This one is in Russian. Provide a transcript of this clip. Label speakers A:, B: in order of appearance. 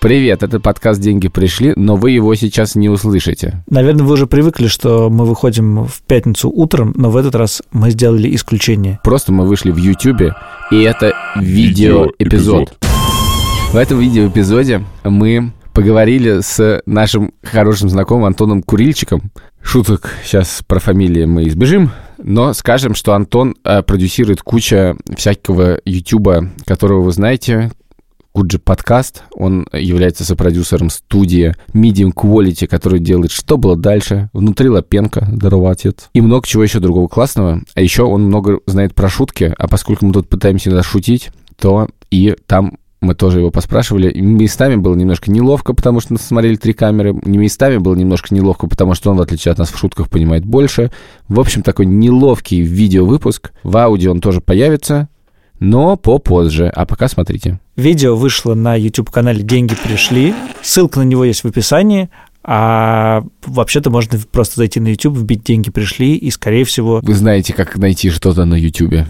A: Привет, это подкаст «Деньги пришли», но вы его сейчас не услышите.
B: Наверное, вы уже привыкли, что мы выходим в пятницу утром, но в этот раз мы сделали исключение.
A: Просто мы вышли в YouTube, и это видеоэпизод. В этом видеоэпизоде мы поговорили с нашим хорошим знакомым Антоном Курильчиком. Шуток сейчас про фамилии мы избежим, но скажем, что Антон э, продюсирует куча всякого Ютуба, которого вы знаете, Куджи подкаст. Он является сопродюсером студии Medium Quality, которая делает «Что было дальше?», «Внутри Лапенко», «Здорово, отец». И много чего еще другого классного. А еще он много знает про шутки, а поскольку мы тут пытаемся шутить, то и там мы тоже его поспрашивали. Местами было немножко неловко, потому что мы смотрели три камеры. Местами было немножко неловко, потому что он, в отличие от нас, в шутках понимает больше. В общем, такой неловкий видеовыпуск. В аудио он тоже появится но попозже. А пока смотрите.
B: Видео вышло на YouTube-канале «Деньги пришли». Ссылка на него есть в описании. А вообще-то можно просто зайти на YouTube, вбить «Деньги пришли», и, скорее всего...
A: Вы знаете, как найти что-то на YouTube.